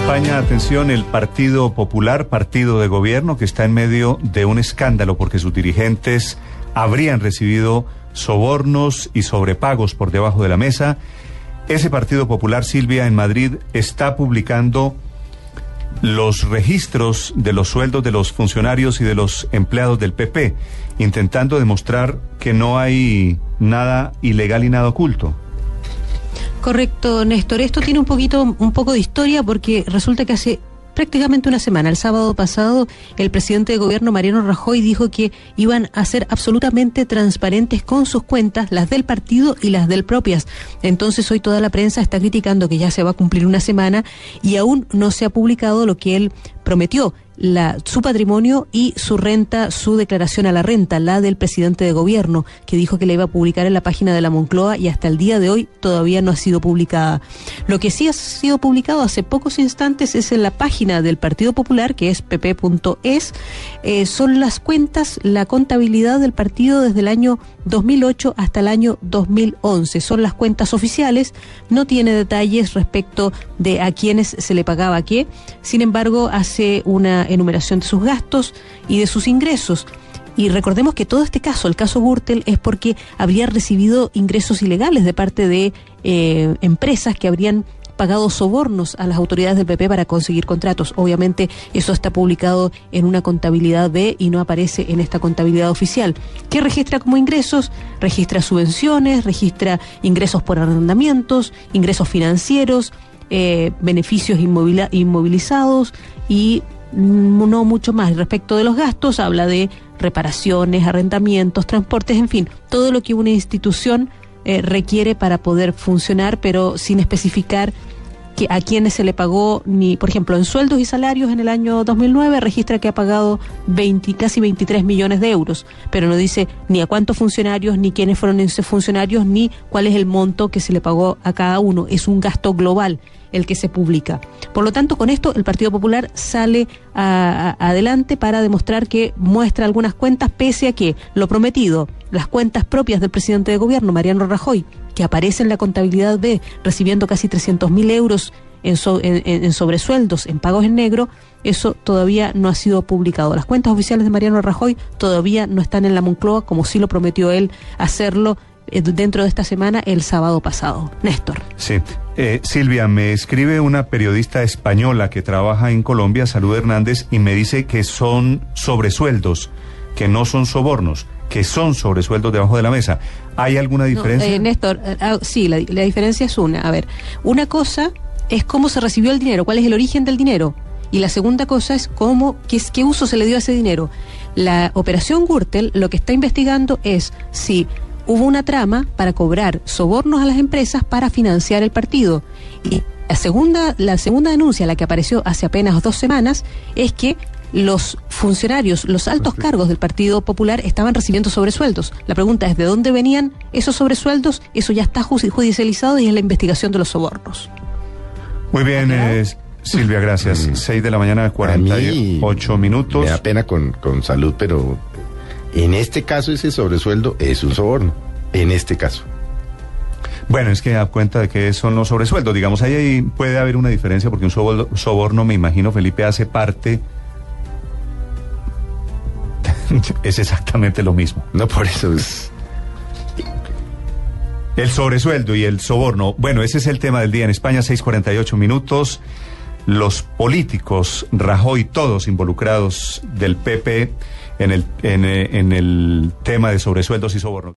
España, atención, el Partido Popular, partido de gobierno, que está en medio de un escándalo porque sus dirigentes habrían recibido sobornos y sobrepagos por debajo de la mesa. Ese Partido Popular, Silvia, en Madrid, está publicando los registros de los sueldos de los funcionarios y de los empleados del PP, intentando demostrar que no hay nada ilegal y nada oculto. Correcto, Néstor. Esto tiene un poquito, un poco de historia porque resulta que hace prácticamente una semana, el sábado pasado, el presidente de gobierno Mariano Rajoy dijo que iban a ser absolutamente transparentes con sus cuentas, las del partido y las del propias. Entonces hoy toda la prensa está criticando que ya se va a cumplir una semana y aún no se ha publicado lo que él prometió la, su patrimonio y su renta, su declaración a la renta, la del presidente de gobierno, que dijo que la iba a publicar en la página de la Moncloa y hasta el día de hoy todavía no ha sido publicada. Lo que sí ha sido publicado hace pocos instantes es en la página del Partido Popular, que es pp.es, eh, son las cuentas, la contabilidad del partido desde el año 2008 hasta el año 2011. Son las cuentas oficiales, no tiene detalles respecto de a quiénes se le pagaba qué. Sin embargo, hace una enumeración de sus gastos y de sus ingresos. Y recordemos que todo este caso, el caso Gürtel, es porque habría recibido ingresos ilegales de parte de eh, empresas que habrían pagado sobornos a las autoridades del PP para conseguir contratos. Obviamente eso está publicado en una contabilidad B y no aparece en esta contabilidad oficial. ¿Qué registra como ingresos? Registra subvenciones, registra ingresos por arrendamientos, ingresos financieros, eh, beneficios inmovilizados y no mucho más. Respecto de los gastos, habla de reparaciones, arrendamientos, transportes, en fin, todo lo que una institución eh, requiere para poder funcionar, pero sin especificar que a quienes se le pagó, ni por ejemplo, en sueldos y salarios en el año 2009 registra que ha pagado 20, casi 23 millones de euros, pero no dice ni a cuántos funcionarios, ni quiénes fueron esos funcionarios, ni cuál es el monto que se le pagó a cada uno. Es un gasto global el que se publica. Por lo tanto, con esto el Partido Popular sale adelante para demostrar que muestra algunas cuentas, pese a que lo prometido, las cuentas propias del presidente de gobierno, Mariano Rajoy, que aparece en la contabilidad B, recibiendo casi 300 mil euros en, en, sobresueldos, en pagos en negro, eso todavía no ha sido publicado. Las cuentas oficiales de Mariano Rajoy todavía no están en la Moncloa, como sí lo prometió él hacerlo eh, dentro de esta semana, el sábado pasado. Néstor. Sí. Eh, Silvia, me escribe una periodista española que trabaja en Colombia, Salud Hernández, y me dice que son sobresueldos, que no son sobornos, que son sobresueldos debajo de la mesa. ¿Hay alguna diferencia? Eh, Néstor, ah, sí, la, diferencia es una. A ver, una cosa es cómo se recibió el dinero, cuál es el origen del dinero. Y la segunda cosa es cómo, qué, qué uso se le dio a ese dinero. La operación Gürtel lo que está investigando es si hubo una trama para cobrar sobornos a las empresas para financiar el partido. Y la segunda, la segunda denuncia, la que apareció hace apenas dos semanas, es que los funcionarios, los altos cargos del Partido Popular estaban recibiendo sobresueldos. La pregunta es de dónde venían esos sobresueldos. Eso ya está judicializado y es la investigación de los sobornos. Muy bien, Silvia, gracias. Mm. Seis de la mañana, 48 minutos. Me da pena con, con salud, pero en este caso ese sobresueldo es un soborno, en este caso. Bueno, es que da cuenta de que son los sobresueldos. Digamos, ahí puede haber una diferencia porque un soborno, me imagino, Felipe, hace parte... es exactamente lo mismo. No, por eso es... El sobresueldo y el soborno. Bueno, ese es el tema del día en España, 6:48 minutos. Los políticos, Rajoy, todos involucrados del PP en el, en, en el tema de sobresueldos y sobornos.